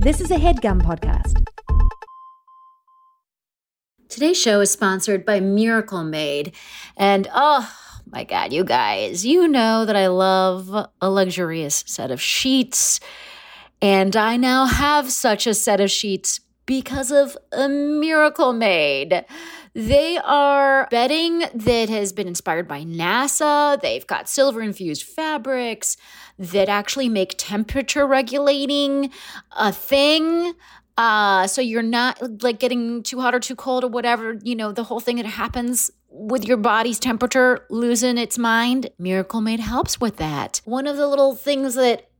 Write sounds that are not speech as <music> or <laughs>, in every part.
This is a headgum podcast. Today's show is sponsored by Miracle Made. And oh my God, you guys, you know that I love a luxurious set of sheets. And I now have such a set of sheets because of a Miracle Made. They are bedding that has been inspired by NASA. They've got silver infused fabrics that actually make temperature regulating a thing. Uh, so you're not like getting too hot or too cold or whatever, you know, the whole thing that happens with your body's temperature losing its mind. Miracle Made helps with that. One of the little things that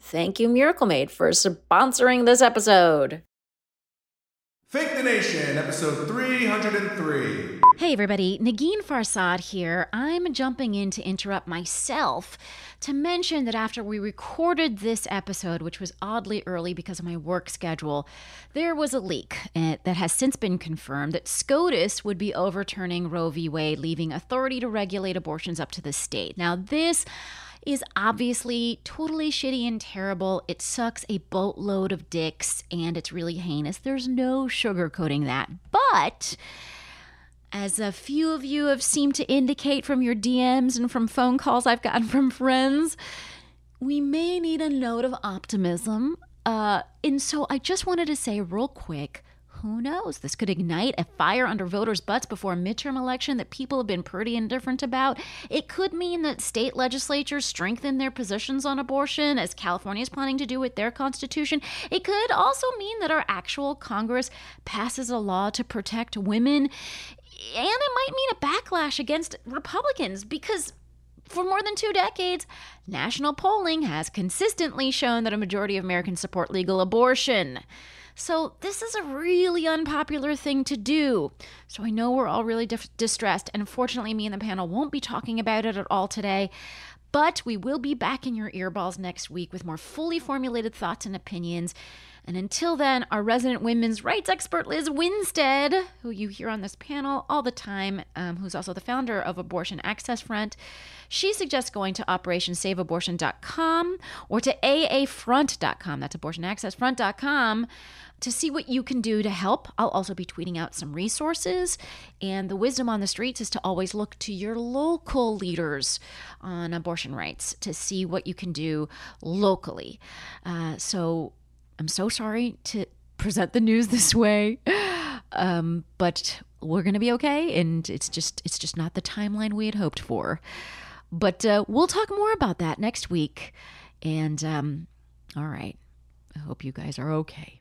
Thank you, Miracle Made, for sponsoring this episode. Fake the Nation, episode 303. Hey everybody, Negin Farsad here. I'm jumping in to interrupt myself to mention that after we recorded this episode, which was oddly early because of my work schedule, there was a leak eh, that has since been confirmed that SCOTUS would be overturning Roe v. Wade, leaving authority to regulate abortions up to the state. Now, this is obviously totally shitty and terrible. It sucks a boatload of dicks and it's really heinous. There's no sugarcoating that. But as a few of you have seemed to indicate from your DMs and from phone calls I've gotten from friends, we may need a note of optimism. Uh, and so I just wanted to say real quick who knows? This could ignite a fire under voters' butts before a midterm election that people have been pretty indifferent about. It could mean that state legislatures strengthen their positions on abortion, as California is planning to do with their constitution. It could also mean that our actual Congress passes a law to protect women. And it might mean a backlash against Republicans because for more than two decades, national polling has consistently shown that a majority of Americans support legal abortion. So, this is a really unpopular thing to do. So, I know we're all really dif- distressed, and unfortunately, me and the panel won't be talking about it at all today. But we will be back in your earballs next week with more fully formulated thoughts and opinions. And until then, our resident women's rights expert, Liz Winstead, who you hear on this panel all the time, um, who's also the founder of Abortion Access Front, she suggests going to OperationSaveAbortion.com or to AAFront.com. That's AbortionAccessFront.com to see what you can do to help. I'll also be tweeting out some resources. And the wisdom on the streets is to always look to your local leaders on abortion rights to see what you can do locally. Uh, so I'm so sorry to present the news <laughs> this way. Um, but we're going to be okay and it's just it's just not the timeline we had hoped for but uh, we'll talk more about that next week and um, all right i hope you guys are okay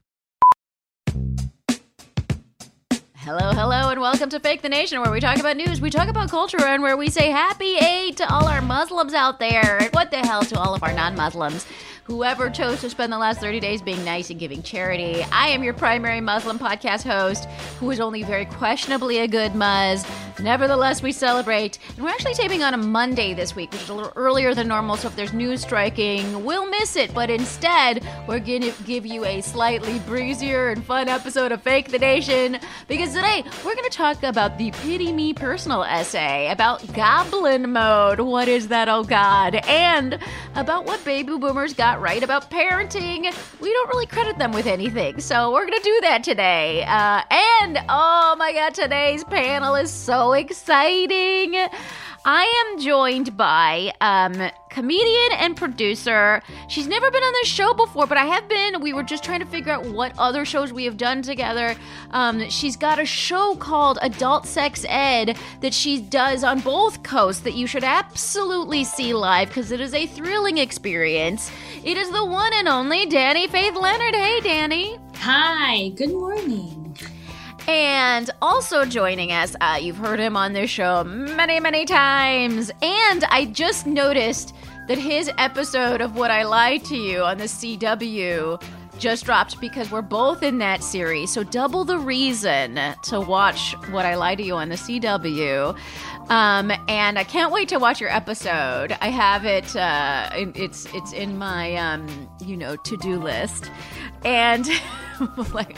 Hello, hello, and welcome to Fake the Nation, where we talk about news, we talk about culture, and where we say happy Eid to all our Muslims out there. And what the hell to all of our non Muslims? Whoever chose to spend the last 30 days being nice and giving charity. I am your primary Muslim podcast host, who is only very questionably a good Muzz, Nevertheless, we celebrate. And we're actually taping on a Monday this week, which is a little earlier than normal. So if there's news striking, we'll miss it. But instead, we're going to give you a slightly breezier and fun episode of Fake the Nation. Because today, we're going to talk about the Pity Me personal essay, about goblin mode. What is that, oh God? And about what baby boomers got right about parenting. We don't really credit them with anything. So we're going to do that today. Uh, and oh my God, today's panel is so exciting. I am joined by um, comedian and producer. She's never been on this show before, but I have been. We were just trying to figure out what other shows we have done together. Um, she's got a show called Adult Sex Ed that she does on both coasts that you should absolutely see live because it is a thrilling experience. It is the one and only Dani Faith Leonard. Hey, Dani. Hi, good morning. And also joining us, uh, you've heard him on this show many, many times. And I just noticed that his episode of Would I Lie to You on the CW just dropped because we're both in that series. So double the reason to watch Would I Lie to You on the CW. Um, and I can't wait to watch your episode. I have it. Uh, it's it's in my um, you know to do list, and. <laughs> <laughs> like,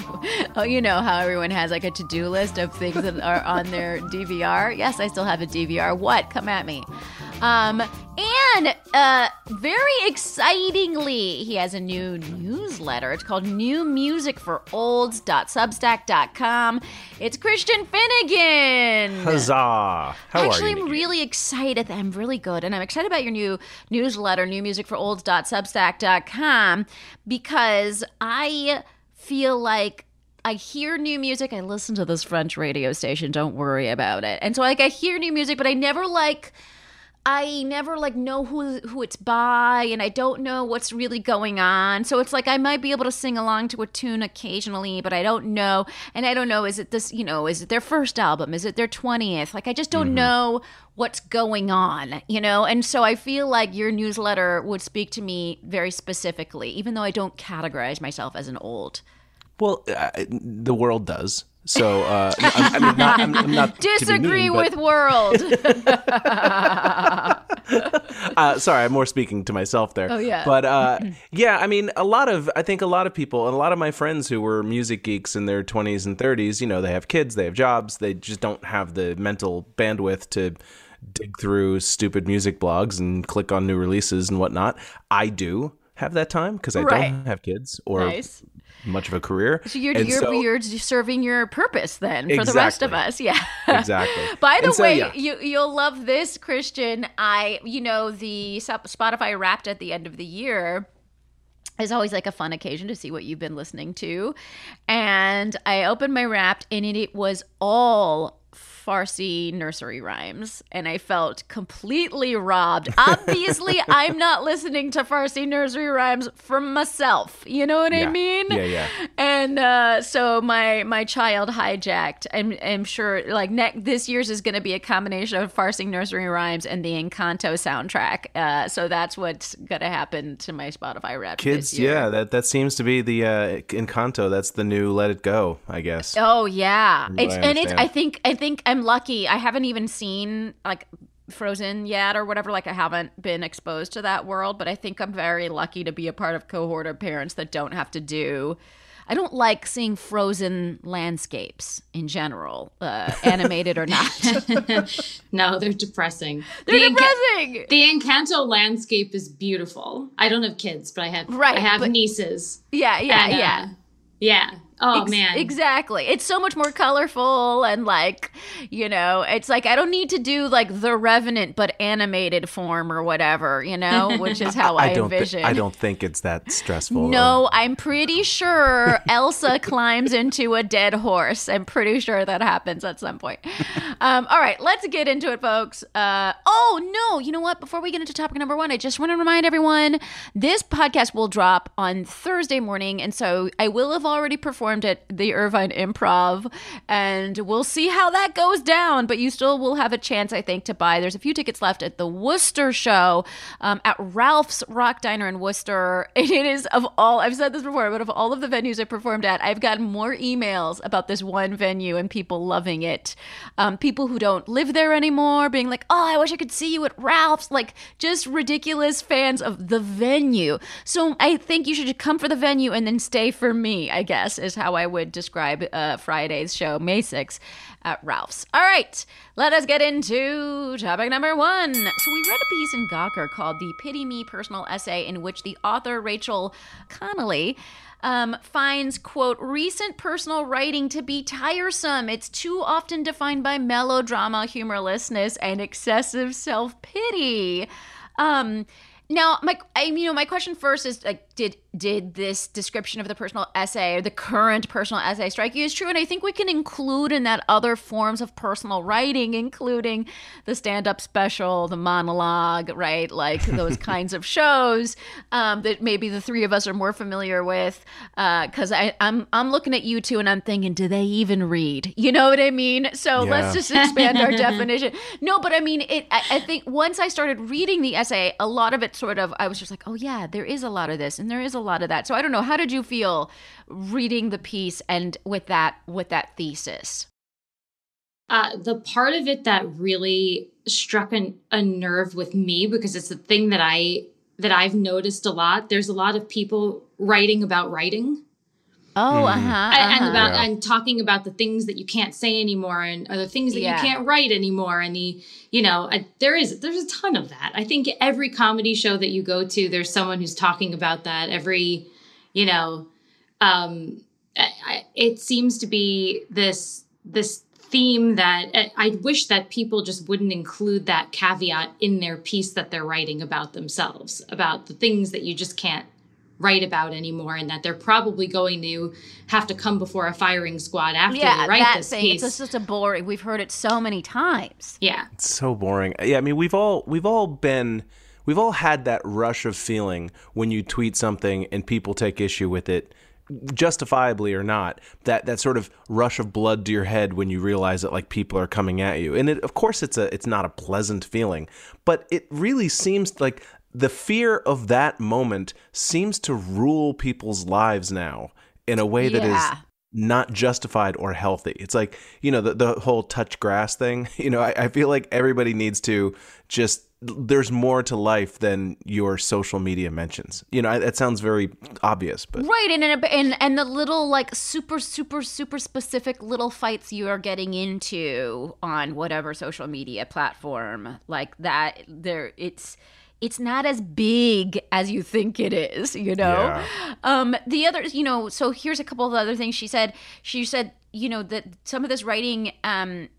oh, you know how everyone has like a to do list of things that are on their DVR? Yes, I still have a DVR. What? Come at me. Um, and uh, very excitingly, he has a new newsletter. It's called New Music for Olds.substack.com. It's Christian Finnegan. Huzzah! How Actually, are you? I'm really excited. I'm really good. And I'm excited about your new newsletter, New Music for Olds.substack.com, because I feel like I hear new music. I listen to this French radio station. Don't worry about it. And so like I hear new music, but I never like I never like know who who it's by and I don't know what's really going on. So it's like I might be able to sing along to a tune occasionally, but I don't know. And I don't know is it this, you know, is it their first album? Is it their 20th? Like I just don't mm-hmm. know what's going on, you know? And so I feel like your newsletter would speak to me very specifically, even though I don't categorize myself as an old. Well, uh, the world does. So uh, I, mean, not, I'm, I'm not disagree mean, with world. <laughs> <laughs> uh, sorry, I'm more speaking to myself there. Oh yeah, but uh, yeah, I mean, a lot of I think a lot of people and a lot of my friends who were music geeks in their 20s and 30s, you know, they have kids, they have jobs, they just don't have the mental bandwidth to dig through stupid music blogs and click on new releases and whatnot. I do have that time because I right. don't have kids or nice much of a career. So you're you're, so, you're serving your purpose then for exactly. the rest of us. <laughs> Yeah. exactly. <laughs> By the so, way, yeah. you you'll love this, Christian. I you know the Spotify Wrapped at the end of the year is always like a fun occasion to see what you've been listening to. And I opened my Wrapped and it was all Farsi nursery rhymes, and I felt completely robbed. Obviously, <laughs> I'm not listening to Farsi nursery rhymes for myself. You know what yeah. I mean? Yeah, yeah. And uh, so my my child hijacked. I'm I'm sure like ne- this year's is going to be a combination of Farsi nursery rhymes and the Encanto soundtrack. Uh, so that's what's going to happen to my Spotify Wrap. Kids, yeah, that that seems to be the uh, Encanto. That's the new Let It Go, I guess. Oh yeah, it's and it's. I think I think I'm lucky. I haven't even seen like Frozen yet or whatever. Like I haven't been exposed to that world, but I think I'm very lucky to be a part of cohort of parents that don't have to do. I don't like seeing frozen landscapes in general, uh, <laughs> animated or not. <laughs> no, they're depressing. They're the depressing. Enca- the Encanto landscape is beautiful. I don't have kids, but I have right, I have but, nieces. Yeah, yeah, and, uh, yeah. Yeah, Oh Ex- man. Exactly. It's so much more colorful and like, you know, it's like I don't need to do like the Revenant but animated form or whatever, you know, which is how <laughs> I, I don't envision. Th- I don't think it's that stressful. No, I'm pretty sure <laughs> Elsa climbs into a dead horse. I'm pretty sure that happens at some point. Um, all right, let's get into it, folks. Uh, oh no, you know what? Before we get into topic number one, I just want to remind everyone this podcast will drop on Thursday morning, and so I will have already performed performed at the Irvine Improv, and we'll see how that goes down. But you still will have a chance, I think, to buy. There's a few tickets left at the Worcester show um, at Ralph's Rock Diner in Worcester. <laughs> It is of all I've said this before, but of all of the venues I performed at, I've gotten more emails about this one venue and people loving it. Um, people who don't live there anymore being like, "Oh, I wish I could see you at Ralph's." Like just ridiculous fans of the venue. So I think you should come for the venue and then stay for me. I guess is how I would describe uh, Friday's show, May 6th at Ralph's. All right, let us get into topic number one. So we read a piece in Gawker called "The Pity Me Personal Essay," in which the author Rachel Connolly um, finds, quote, recent personal writing to be tiresome. It's too often defined by melodrama, humorlessness, and excessive self pity. Um, now, my, I, you know, my question first is like, did did this description of the personal essay or the current personal essay strike you as true? And I think we can include in that other forms of personal writing, including the stand up special, the monologue, right? Like <laughs> those kinds of shows um, that maybe the three of us are more familiar with. Because uh, I'm, I'm looking at you two and I'm thinking, do they even read? You know what I mean? So yeah. let's just expand our <laughs> definition. No, but I mean, it. I, I think once I started reading the essay, a lot of it sort of, I was just like, oh, yeah, there is a lot of this. And there is a lot of that. So I don't know. How did you feel reading the piece and with that with that thesis? Uh, the part of it that really struck an, a nerve with me because it's the thing that I that I've noticed a lot. There's a lot of people writing about writing. Oh, uh-huh, uh-huh. And, about yeah. and talking about the things that you can't say anymore, and or the things that yeah. you can't write anymore, and the you know uh, there is there's a ton of that. I think every comedy show that you go to, there's someone who's talking about that. Every you know, um, I, it seems to be this this theme that uh, I wish that people just wouldn't include that caveat in their piece that they're writing about themselves, about the things that you just can't write about anymore and that they're probably going to have to come before a firing squad after yeah, they write that this thing. piece. It's just a boring. We've heard it so many times. Yeah. It's so boring. Yeah, I mean, we've all we've all been we've all had that rush of feeling when you tweet something and people take issue with it justifiably or not that that sort of rush of blood to your head when you realize that like people are coming at you and it, of course it's a it's not a pleasant feeling but it really seems like the fear of that moment seems to rule people's lives now in a way that yeah. is not justified or healthy. It's like, you know, the, the whole touch grass thing. <laughs> You know, I, I feel like everybody needs to just there's more to life than your social media mentions. You know, that sounds very obvious, but right, and and and the little like super super super specific little fights you are getting into on whatever social media platform like that. There, it's it's not as big as you think it is, you know? Yeah. Um, the other, you know, so here's a couple of other things she said. She said, you know, that some of this writing, um,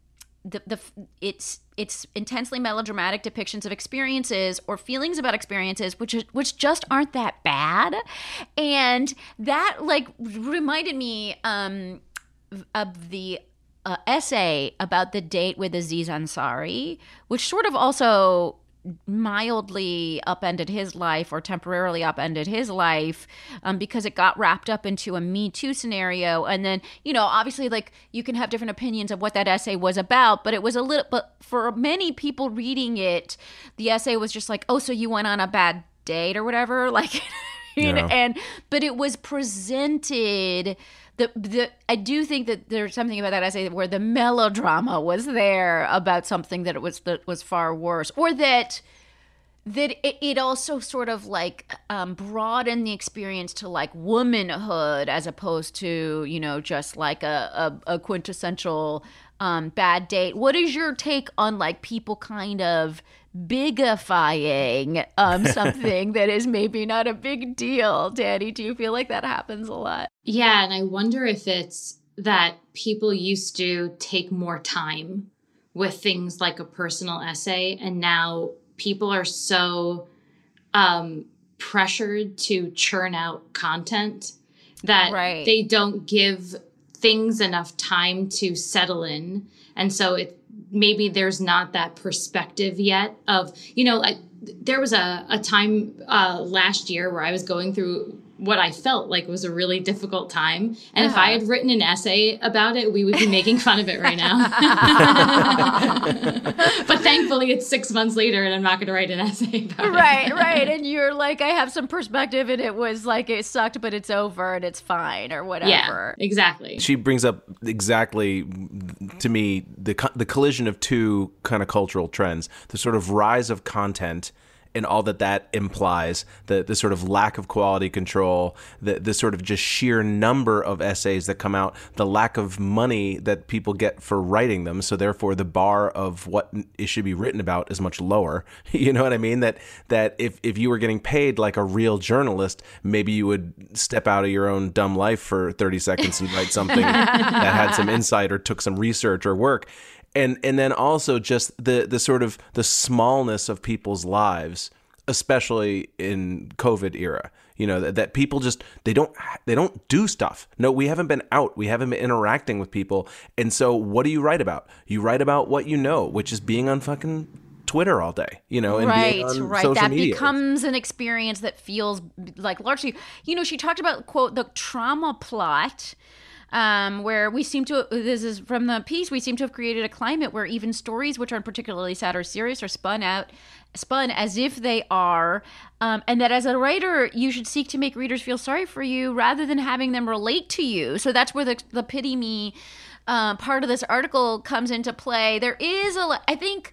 the, the it's it's intensely melodramatic depictions of experiences or feelings about experiences which is, which just aren't that bad and that like reminded me um of the uh, essay about the date with Aziz Ansari which sort of also mildly upended his life or temporarily upended his life um, because it got wrapped up into a Me Too scenario. And then, you know, obviously, like you can have different opinions of what that essay was about, but it was a little, but for many people reading it, the essay was just like, oh, so you went on a bad date or whatever. <laughs> Like, <laughs> know, and, but it was presented the the I do think that there's something about that essay where the melodrama was there about something that it was that was far worse, or that that it, it also sort of like um, broadened the experience to like womanhood as opposed to you know just like a, a, a quintessential um, bad date. What is your take on like people kind of bigifying um, <laughs> something that is maybe not a big deal. Dani, do you feel like that happens a lot? Yeah, and I wonder if it's that people used to take more time with things like a personal essay, and now people are so um, pressured to churn out content that right. they don't give things enough time to settle in. And so it maybe there's not that perspective yet of you know like there was a, a time uh, last year where i was going through what I felt like was a really difficult time. And if I had written an essay about it, we would be making fun of it right now. <laughs> but thankfully, it's six months later, and I'm not going to write an essay about it. right, right. And you're like, I have some perspective, and it was like it sucked, but it's over and it's fine or whatever. Yeah, exactly. She brings up exactly to me the the collision of two kind of cultural trends: the sort of rise of content and all that that implies the the sort of lack of quality control the the sort of just sheer number of essays that come out the lack of money that people get for writing them. So therefore the bar of what it should be written about is much lower. <laughs> You know what i mean? That that if if you were getting paid like a real journalist maybe you would step out of your own dumb life for 30 seconds and write something <laughs> that had some insight or took some research or work and and then also just the the sort of the smallness of people's lives especially in covid era you know that, that people just they don't they don't do stuff no we haven't been out we haven't been interacting with people and so what do you write about you write about what you know which is being on fucking Twitter all day, you know, and right, being on right. social That media. becomes an experience that feels like largely, you know, she talked about quote the trauma plot. Um, where we seem to this is from the piece we seem to have created a climate where even stories which aren't particularly sad or serious are spun out spun as if they are um, and that as a writer you should seek to make readers feel sorry for you rather than having them relate to you. So that's where the, the pity me uh, part of this article comes into play. There is a i think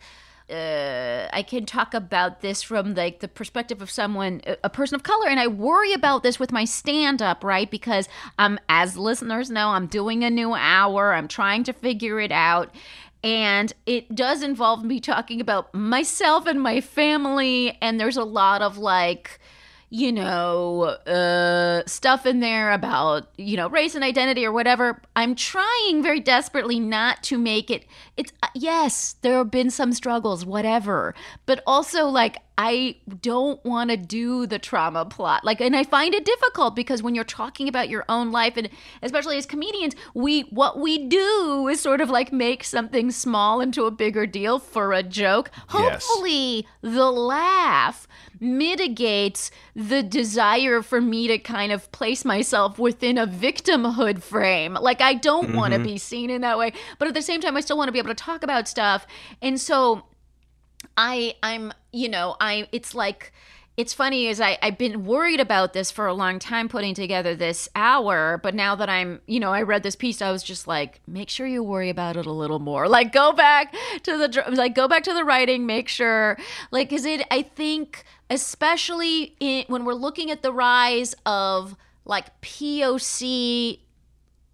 uh, I can talk about this from like the perspective of someone, a person of color, and I worry about this with my stand up, right? Because um, as listeners know, I'm doing a new hour, I'm trying to figure it out. And it does involve me talking about myself and my family, and there's a lot of like, you know, uh, stuff in there about, you know, race and identity or whatever. I'm trying very desperately not to make it. It's, uh, yes, there have been some struggles, whatever. But also, like, I don't want to do the trauma plot. Like, and I find it difficult because when you're talking about your own life, and especially as comedians, we, what we do is sort of like make something small into a bigger deal for a joke. Yes. Hopefully, the laugh mitigates the desire for me to kind of place myself within a victimhood frame. Like I don't want to mm-hmm. be seen in that way, but at the same time I still want to be able to talk about stuff. And so I I'm, you know, I it's like it's funny is I, I've been worried about this for a long time putting together this hour, but now that I'm, you know, I read this piece, I was just like, make sure you worry about it a little more. <laughs> Like go back to the like go back to the writing, make sure like is it I think especially in, when we're looking at the rise of like POC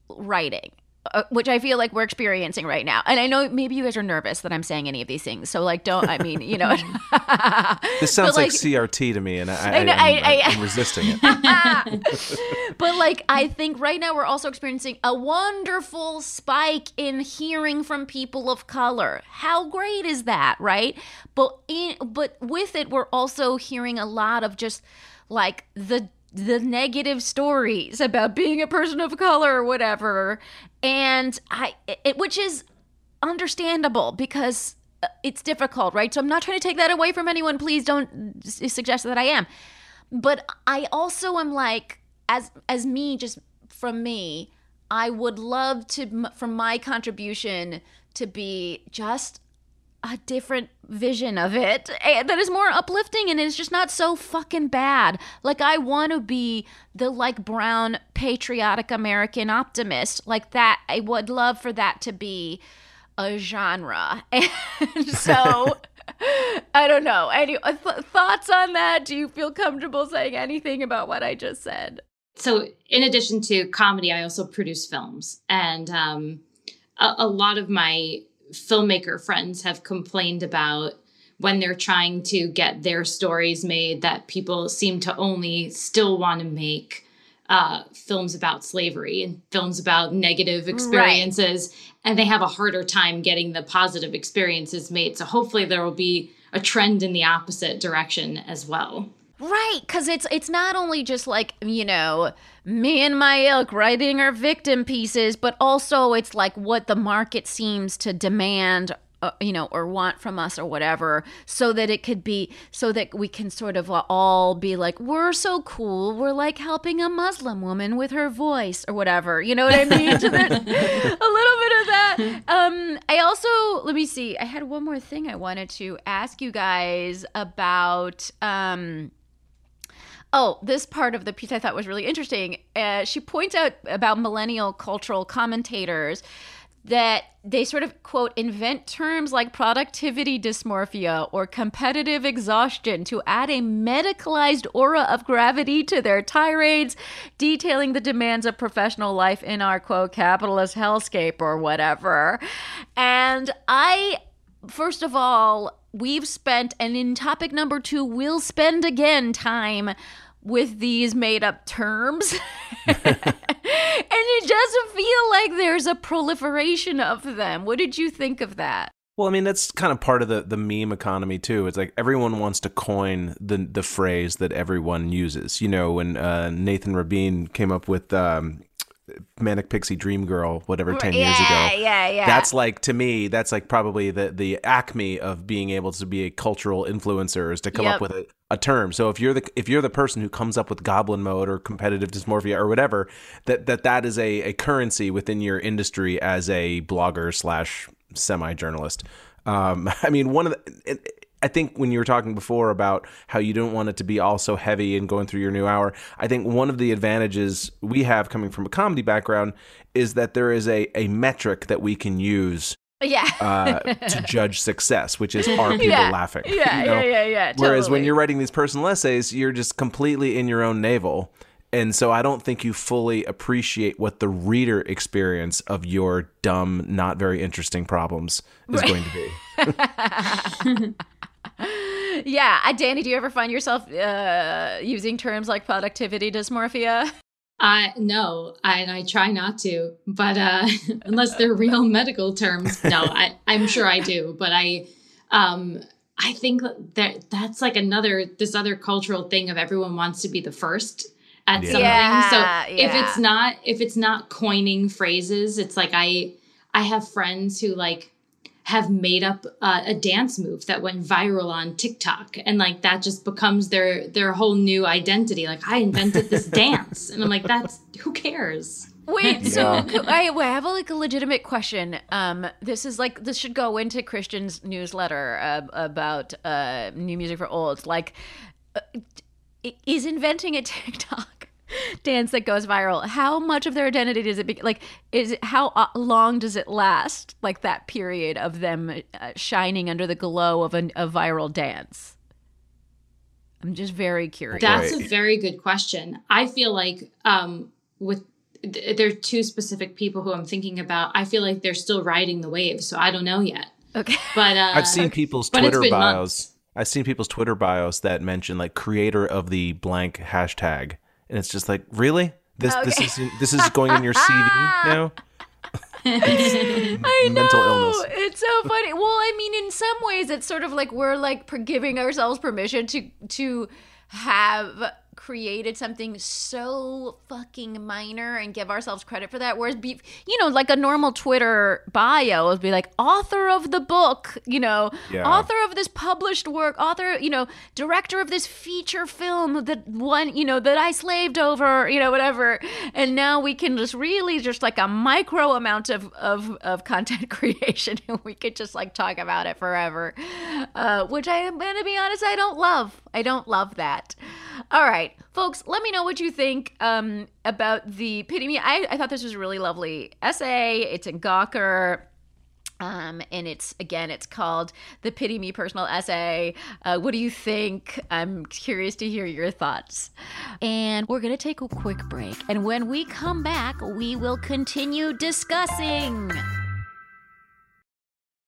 writing uh, which I feel like we're experiencing right now. And I know maybe you guys are nervous that I'm saying any of these things. So like, don't. I mean, you know. <laughs> This sounds like, like- CRT to me, and I, I, know, am I- I- I'm resisting it. <laughs> but like I think right now we're also experiencing a wonderful spike in hearing from people of color. How great is that, right? But in but with it we're also hearing a lot of just like the the negative stories about being a person of color or whatever. And I it, which is understandable because uh, it's difficult, right? So I'm not trying to take that away from anyone. Please don't suggest that I am. But I also am like as as me just from me, I would love to from my contribution to be just a different vision of it eh, that is more uplifting and is just not so fucking bad. Like I want to be the like brown patriotic American optimist. Like that I would love for that to be a genre. <laughs> And so <laughs> I don't know. Any uh, th- thoughts on that? Do you feel comfortable saying anything about what I just said? so in addition to comedy i also produce films and um, a, a lot of my filmmaker friends have complained about when they're trying to get their stories made that people seem to only still want to make uh, films about slavery and films about negative experiences and they have a harder time getting the positive experiences made. So hopefully there will be a trend in the opposite direction as well Right, because it's it's not only just like you know me and my ilk writing our victim pieces, but also it's like what the market seems to demand uh, you know, or want from us or whatever, so that it could be, so that we can sort of all be like, we're so cool. We're like helping a Muslim woman with her voice or whatever. You know what I mean? <laughs> <laughs> a little bit of that. Um, I also, let me see, I had one more thing I wanted to ask you guys about. Um, Oh, this part of the piece I thought was really interesting. Uh, she points out about millennial cultural commentators that they sort of quote invent terms like productivity dysmorphia or competitive exhaustion to add a medicalized aura of gravity to their tirades detailing the demands of professional life in our quote capitalist hellscape or whatever and i first of all we've spent and in topic number 2 we'll spend again time with these made up terms. <laughs> <laughs> and it doesn't feel like there's a proliferation of them. What did you think of that? Well, I mean that's kind of part of the, the meme economy too. It's like everyone wants to coin the the phrase that everyone uses. You know, when uh, Nathan Rabin came up with um, manic pixie dream girl whatever 10 yeah, years ago yeah yeah that's like to me that's like probably the the acme of being able to be a cultural influencer is to come Yep. up with a, a term. So if you're the if you're the person who comes up with goblin mode or competitive dysmorphia or whatever that that that is a, a currency within your industry as a blogger slash semi journalist um <laughs> i mean one of the I think when you were talking before about how you don't want it to be all so heavy and going through your new hour, I think one of the advantages we have coming from a comedy background is that there is a, a metric that we can use yeah uh, to <laughs> judge success, which is are people yeah. laughing? yeah you know? yeah yeah yeah Whereas when you're writing these personal essays, you're just completely in your own navel. And so I don't think you fully appreciate what the reader experience of your dumb, not very interesting problems is going to be. <laughs> <laughs> yeah dani do you ever find yourself uh, using terms like productivity dysmorphia I no, I, and I try not to, but uh, <laughs> unless <laughs> they're real medical terms, no, I, I'm sure I do. But I, um, I think that that's like another this other cultural thing of everyone wants to be the first at Yeah. something. Yeah, so if it's not if it's not coining phrases, it's like I I have friends who like have made up uh, a dance move that went viral on TikTok, and like that just becomes their their whole new identity. Like I invented this <laughs> dance, and I'm like, that's who cares? Wait, so Yeah. co- I, I have a, like a legitimate question. Um, this is like this should go into Christian's newsletter uh, about uh, new music for olds. Like, uh, is inventing a <laughs> TikTok dance that goes viral? How much of their identity does it be? Like, is it, how uh, long does it last? Like that period of them uh, shining under the glow of a, a viral dance. I'm just very curious. That's a very good question. I feel like um, with th- there are two specific people who I'm thinking about. I feel like they're still riding the wave, so I don't know yet. okay. <laughs> But uh, I've seen people's Twitter bios. months. I've seen people's Twitter bios that mention like creator of the blank hashtag, and it's just like, really? This oh, this Okay. is this is going in your CV <laughs> now? I know. illness. It's so funny. Well, I mean, in some ways, it's sort of like we're like giving ourselves permission to to have created something so fucking minor and give ourselves credit for that. Whereas, be, you know, like a normal Twitter bio would be like author of the book, you know, Yeah. author of this published work, author, you know, director of this feature film that one, you know, that I slaved over, you know, whatever. And now we can just really just like a micro amount of of, of content <laughs> creation, and we could just like talk about it forever. Uh, which I am gonna be honest, I don't love. I don't love that. All right, folks, let me know what you think um, about the pity me. I, I thought this was a really lovely essay. It's in Gawker. Um, and it's again, it's called the Pity Me Personal Essay. Uh, what do you think? I'm curious to hear your thoughts. And we're gonna take a quick break. And when we come back, we will continue discussing.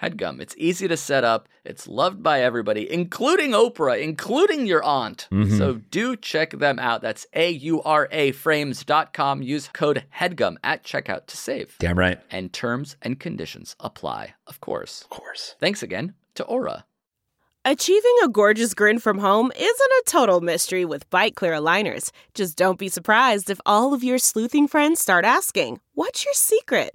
HEADGUM. It's easy to set up. It's loved by everybody, including Oprah, including your aunt. Mhm. So do check them out. That's A U R A frames.com. Use code HEADGUM at checkout to save. Damn right. And terms and conditions apply, of course. Of course. Thanks again to Aura. Achieving a gorgeous grin from home isn't a total mystery with Byte Clear aligners. Just don't be surprised if all of your sleuthing friends start asking, What's your secret?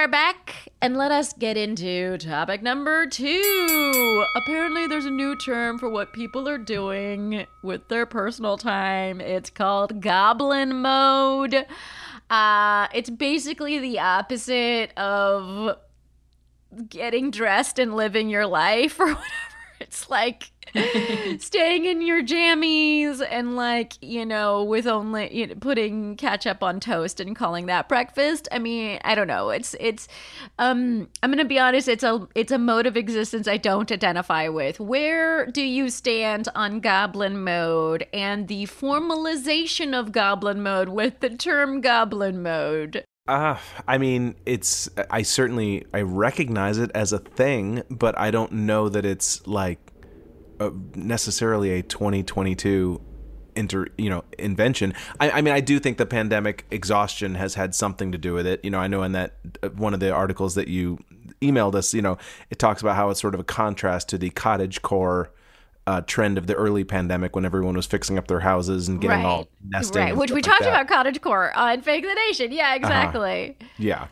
Are back, and let us get into topic number two. Apparently, there's a new term for what people are doing with their personal time. It's called goblin mode. Uh, it's basically the opposite of getting dressed and living your life <laughs> or whatever. It's like <laughs> staying in your jammies and like you know with only you know, putting ketchup on toast and calling that breakfast. I mean i don't know. It's it's um i'm gonna be honest it's a it's a mode of existence i don't identify with. Where do you stand on goblin mode and the formalization of goblin mode with the term goblin mode? Uh, I mean, it's. I certainly I recognize it as a thing, but I don't know that it's like uh, necessarily a 2022 inter you know invention. I, I mean, I do think the pandemic exhaustion has had something to do with it. You know, I know in that uh, one of the articles that you emailed us, you know, it talks about how it's sort of a contrast to the cottage core. Uh, trend of the early pandemic when everyone was fixing up their houses and getting all nesting, right which we like talked that. about cottage core on fake the nation yeah exactly Yeah.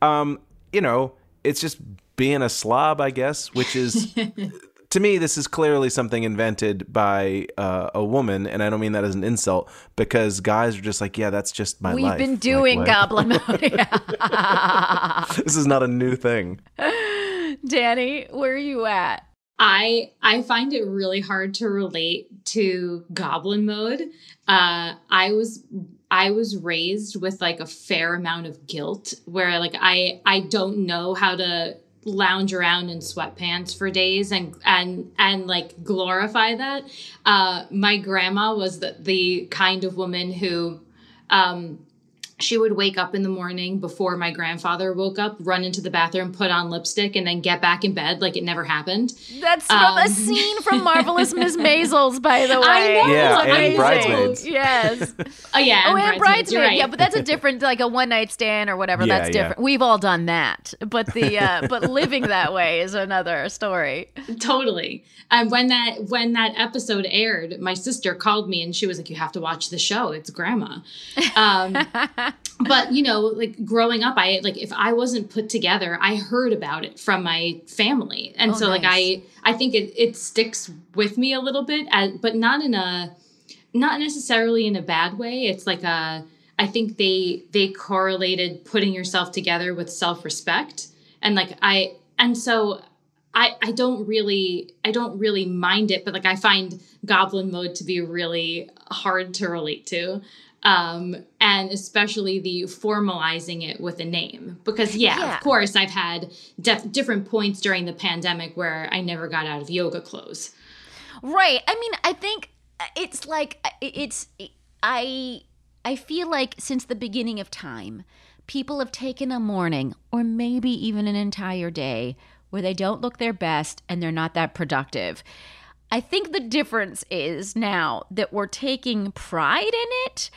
Um, you know, it's just being a slob, I guess, which is <laughs> to me this is clearly something invented by uh, a woman, and I don't mean that as an insult because guys are just like, yeah, that's just my We've life. been doing what? goblin mode. <laughs> <laughs> This is not a new thing. Dani, where are you at? I I find it really hard to relate to goblin mode. Uh, I was I was raised with like a fair amount of guilt where like I I don't know how to lounge around in sweatpants for days and and and like glorify that. Uh, my grandma was the the kind of woman who um she would wake up in the morning before my grandfather woke up, run into the bathroom, put on lipstick, and then get back in bed like it never happened. That's from Um, a scene from <laughs> Marvelous Miss Maisels, by the way. I know, Yeah, and amazing. Bridesmaids. Yes. <laughs> Oh yeah, oh, and Bridesmaids, bridesmaid. you're right. Yeah, but that's a different, like a one night stand or whatever. Yeah, that's yeah. different. We've all done that, but the uh, but <laughs> living that way is another story. totally. And when that when that episode aired, my sister called me and she was like, "You have to watch the show. It's Grandma." Um, <laughs> but you know, like growing up, I like if I wasn't put together, I heard about it from my family, and Oh, so like. I I think it it sticks with me a little bit, as, but not in a not necessarily in a bad way. It's like a I think they they correlated putting yourself together with self respect, and like I and so I I don't really I don't really mind it, but like I find goblin mode to be really hard to relate to. Um, and especially the formalizing it with a name because yeah, Yeah. of course I've had def- different points during the pandemic where I never got out of yoga clothes. Right. I mean, I think it's like it's I I feel like since the beginning of time, people have taken a morning or maybe even an entire day where they don't look their best and they're not that productive. I think the difference is now that we're taking pride in it.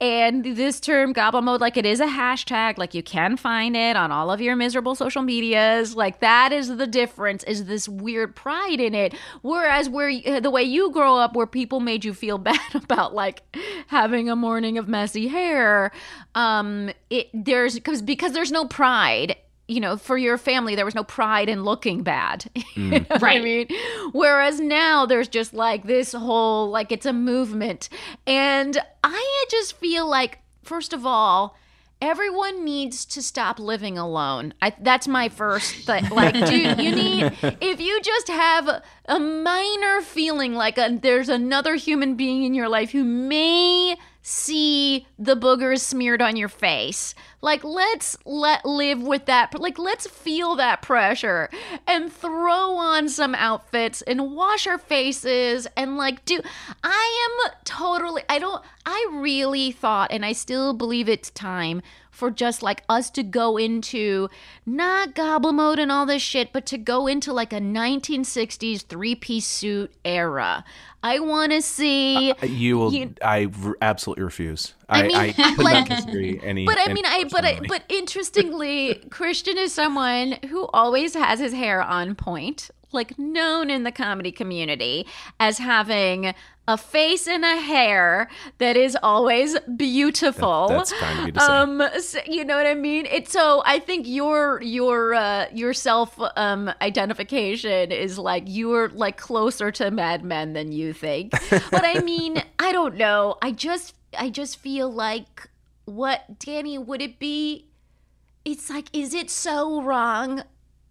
And this term goblin mode, like it is a hashtag, like you can find it on all of your miserable social medias. Like that is the difference, is this weird pride in it. Whereas where the way you grow up, where people made you feel <laughs> bad about like having a morning of messy hair, um, it there's because because there's no pride you know, for your family, there was no pride in looking bad. <laughs> Mm. you know right. I mean? Whereas now there's just like this whole, like, it's a movement. And I just feel like, first of all, everyone needs to stop living alone. I, that's my first thing. <laughs> Like, dude, you need, if you just have a minor feeling like a, there's another human being in your life who may see the boogers smeared on your face. Like let's let live with that like let's feel that pressure and throw on some outfits and wash our faces and like do I am totally I don't I really thought and I still believe it's time for just like us to go into not goblin mode and all this shit, but to go into like a 1960s three piece suit era. I want to see. Uh, you will. You- I absolutely refuse. I I, mean, I, could like- not disagree any. But I mean, I but I, but interestingly, Christian is someone who always has his hair on point, like known in the comedy community as having a face and a hair that is always beautiful. That- that's kind of you to say. Um, so- you know what I mean? It's so I think your your uh, your self um identification is like you're like closer to Mad Men than you think. <laughs> but I mean, I don't know. I just I just feel like what Dani would it be? It's like is it so wrong?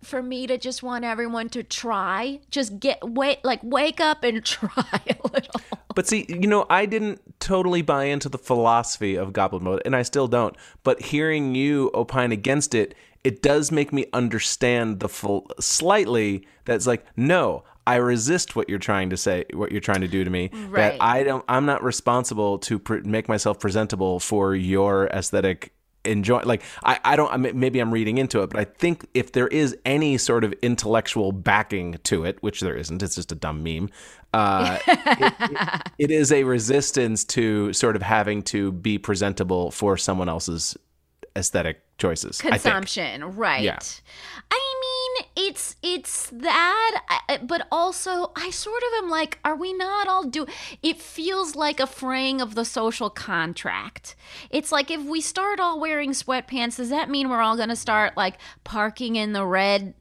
For me to just want everyone to try, just get wait, like wake up and <laughs> try a little. But see, you know, I didn't totally buy into the philosophy of Goblin Mode, and I still don't. But hearing you opine against it, it does make me understand the full slightly. That's like, no, I resist what you're trying to say, what you're trying to do to me. Right. That I don't, I'm not responsible to pr- make myself presentable for your aesthetic. Enjoy like I, I don't I mean, maybe I'm reading into it, but I think if there is any sort of intellectual backing to it, which there isn't, it's just a dumb meme. Uh, it- <laughs> it- it is a resistance to sort of having to be presentable for someone else's aesthetic choices. I think. consumption right Yeah. i mean it's it's that but also i sort of am like are we not all do it feels like a fraying of the social contract. It's like if we start all wearing sweatpants does that mean we're all going to start like parking in the red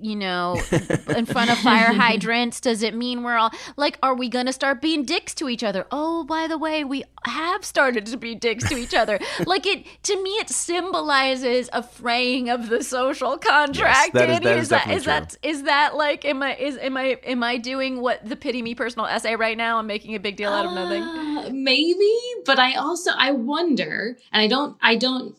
you know, <laughs> in front of fire hydrants? Does it mean we're all like, are we going to start being dicks to each other? Oh, by the way, we have started to be dicks to each other. <laughs> like it, to me, it symbolizes a fraying of the social contract. that is- Dani. that is that definitely is that is that like am I is am I am I doing what the pity me personal essay right now? I'm making a big deal out of nothing. Uh, maybe, but I also I wonder, and I don't I don't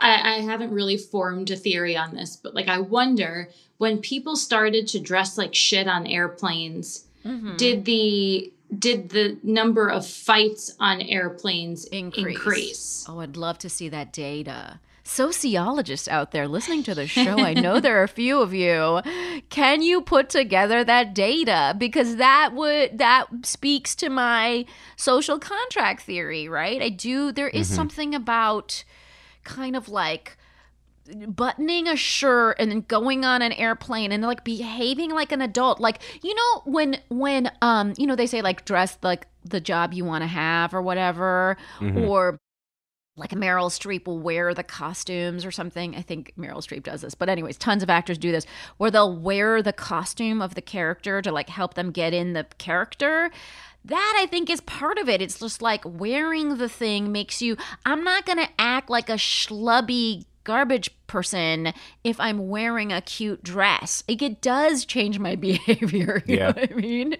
I, I haven't really formed a theory on this, but like I wonder when people started to dress like shit on airplanes, Mm-hmm. did the did the number of fights on airplanes Increase. increase? Oh, I'd love to see that data. Sociologists out there listening to the show, I know there are a few of you. Can you put together that data? Because that would that speaks to my social contract theory, right? I do there is something about kind of like buttoning a shirt and then going on an airplane and like behaving like an adult like you know when when um you know they say like dress like the job you want to have or whatever or like Meryl Streep will wear the costumes or something. I think Meryl Streep does this. But anyways, tons of actors do this where they'll wear the costume of the character to like help them get in the character. That I think is part of it. It's just like wearing the thing makes you I'm not going to act like a schlubby garbage person if I'm wearing a cute dress. Like it does change my <laughs> behavior, you Yeah. know what I mean?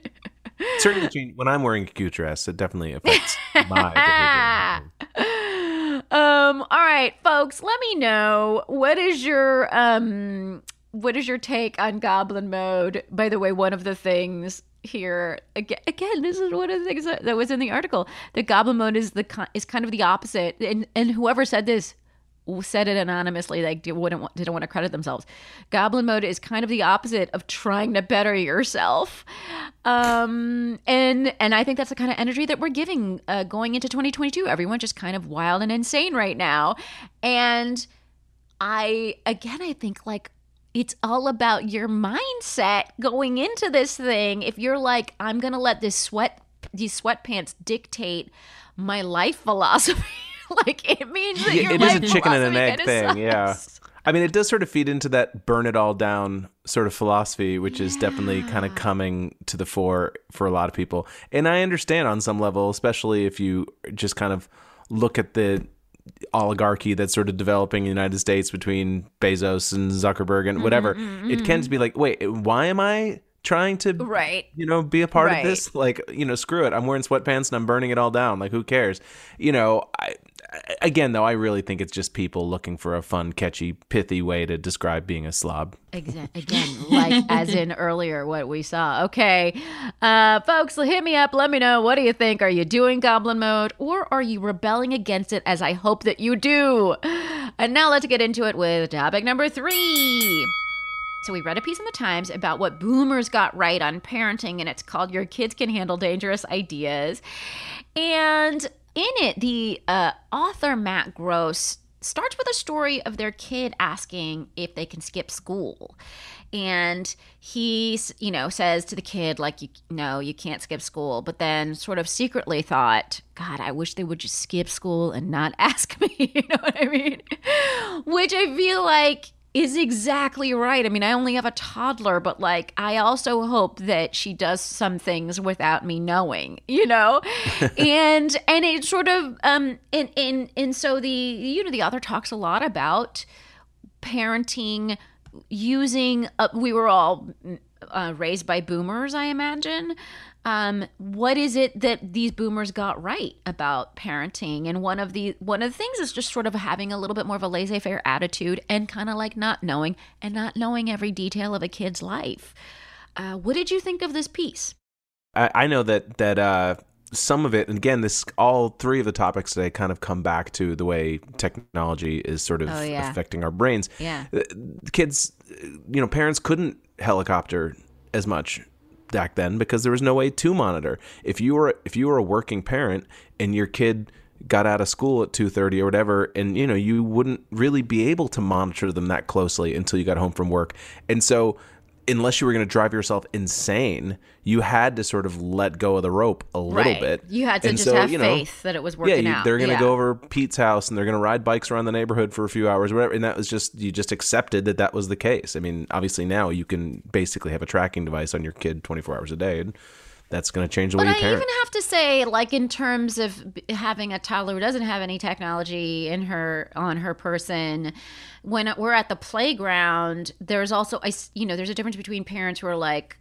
Certainly, change- when I'm wearing a cute dress, it definitely affects my behavior. <laughs> um all right folks let me know what is your um what is your take on goblin mode by the way one of the things here again, this is one of the things that, was in the article. That goblin mode is the is kind of the opposite and and whoever said this said it anonymously like wouldn't want, didn't want to credit themselves. Goblin mode is kind of the opposite of trying to better yourself um and and i think that's the kind of energy that we're giving uh, going into 2022 everyone's just kind of wild and insane right now and i again i think like it's all about your mindset going into this thing. If you're like, I'm gonna let this sweat these sweatpants dictate my life philosophy, <laughs> like it means that your it life is a chicken and an egg thing. sucks. <laughs> Yeah. I mean, it does sort of feed into that burn it all down sort of philosophy, which is definitely kind of coming to the fore for a lot of people. And I understand on some level, especially if you just kind of look at the oligarchy that's sort of developing in the United States between Bezos and Zuckerberg and whatever. Mm-hmm, mm-hmm, it can be mm-hmm. like, wait, why am I trying to Right. you know be a part Right. of this like you know screw it i'm wearing sweatpants and i'm burning it all down like who cares you know I- again though i really think it's just people looking for a fun catchy pithy way to describe being a slob Exa- Again, like <laughs> as in earlier, what we saw. Okay, uh, folks, hit me up. Let me know. What do you think? Are you doing goblin mode or are you rebelling against it as I hope that you do? And now let's get into it with topic number three. So we read a piece in the Times about what boomers got right on parenting, and it's called "Your Kids Can Handle Dangerous Ideas." And in it, the uh, author Matt Gross starts with a story of their kid asking if they can skip school. And he, you know, says to the kid, like, you no, you can't skip school. But then sort of secretly thought, God, I wish they would just skip school and not <laughs> ask me. <laughs> you know what I mean? Which I feel like is exactly right. I mean, I only have a toddler, but like I also hope that she does some things without me knowing, you know? <laughs> and and it sort of um and and and so the you know the author talks a lot about parenting using uh, we were all uh, raised by boomers, I imagine. Um, what is it that these boomers got right about parenting? And one of the one of the things is just sort of having a little bit more of a laissez-faire attitude and kind of like not knowing and not knowing every detail of a kid's life. Uh, what did you think of this piece? I, I know that that uh, some of it, and again, this all three of the topics today kind of come back to the way technology is sort of Oh, yeah. affecting our brains. Yeah. Uh, kids, uh, you know, parents couldn't helicopter as much back then because there was no way to monitor. If you were if you were a working parent and your kid got out of school at 2:30 or whatever and you know you wouldn't really be able to monitor them that closely until you got home from work. And so unless you were going to drive yourself insane, you had to sort of let go of the rope a little Right. bit. You had to And just so, have you know, faith that it was working yeah, you- out. they're going to Yeah. go over Pete's house and they're going to ride bikes around the neighborhood for a few hours, whatever. And that was just you just accepted that that was the case. I mean, obviously now you can basically have a tracking device on your kid 24 hours a day, and that's going to change the But way I you parent. even have to say, like in terms of having a toddler who doesn't have any technology in her on her person, when we're at the playground, there's also I you know, there's a difference between parents who are like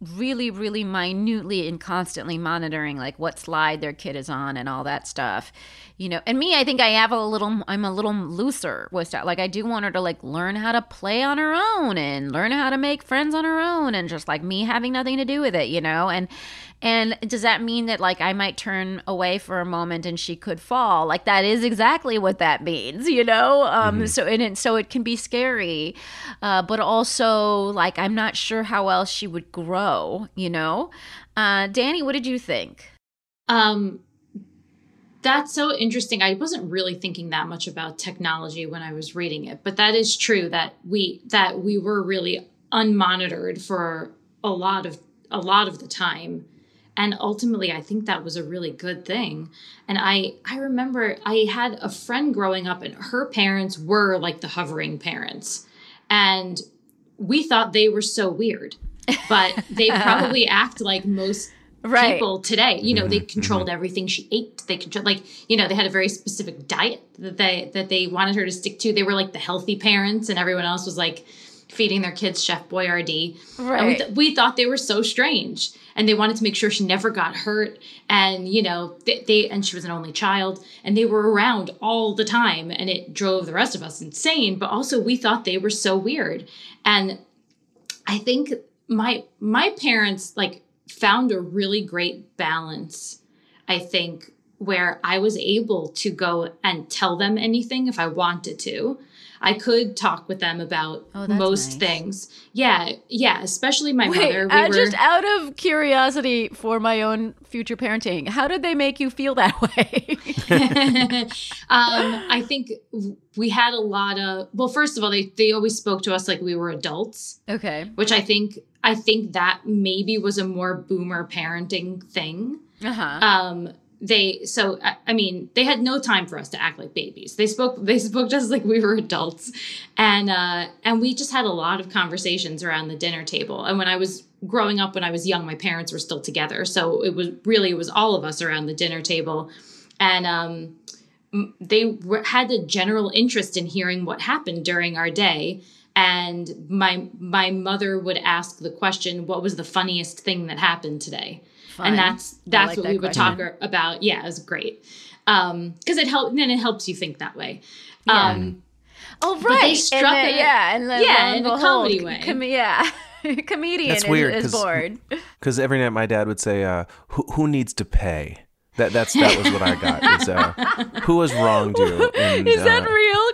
really, really minutely and constantly monitoring like what slide their kid is on and all that stuff, you know. And me, I think I have a little, I'm a little looser with that. Like I do want her to like learn how to play on her own and learn how to make friends on her own, and just like me having nothing to do with it, you know. And and does that mean that like I might turn away for a moment and she could fall? Like that is exactly what that means, you know. Um, So and it, so it can be scary, uh, but also like I'm not sure how else she would grow, you know. Uh, Dani, what did you think? Um, that's so interesting. I wasn't really thinking that much about technology when I was reading it, but that is true that we that we were really unmonitored for a lot of a lot of the time. And ultimately I think that was a really good thing. And I I remember I had a friend growing up and her parents were like the hovering parents. And we thought they were so weird. But they <laughs> probably act like most Right. people today. You know, they mm-hmm. controlled mm-hmm. everything she ate. They controlled like, you know, they had a very specific diet that they that they wanted her to stick to. They were like the healthy parents, and everyone else was like feeding their kids Chef Boyardee. And we, Right. th- we thought they were so strange, and they wanted to make sure she never got hurt. And you know, they, they and she was an only child, and they were around all the time, and it drove the rest of us insane. But also, we thought they were so weird, and I think my my parents like found a really great balance, I think, where I was able to go and tell them anything if I wanted to. I could talk with them about Oh, most nice. things. Yeah, yeah, especially my Wait, mother. We uh, were, just out of curiosity for my own future parenting, how did they make you feel that <laughs> way? <laughs> um, I think we had a lot of. Well, first of all, they they always spoke to us like we were adults, okay. which I think I think that maybe was a more boomer parenting thing. Uh huh. Um, they so I, mean they had no time for us to act like babies. They spoke <laughs> they spoke just like we were adults, and uh, and we just had a lot of conversations around the dinner table. And when I was growing up, when I was young, my parents were still together, so it was really it was all of us around the dinner table, and um, they were, had a general interest in hearing what happened during our day. And my my mother would ask the question, "What was the funniest thing that happened today?" Fun. and that's that's like what that we would question. talk about. Yeah, it was great Um, because it helped. Then it helps you think that way. Yeah. Um, Oh But they right, struck and then, it- yeah, and then yeah, lo and in a behold, comedy way. com- yeah, <laughs> comedian That's is, weird, is 'cause- bored. <laughs> Because every night my dad would say, uh, who, "Who needs to pay?" That that's that was what I got. Is, uh, <laughs> who was wronged you? And, is that uh, real, Christian?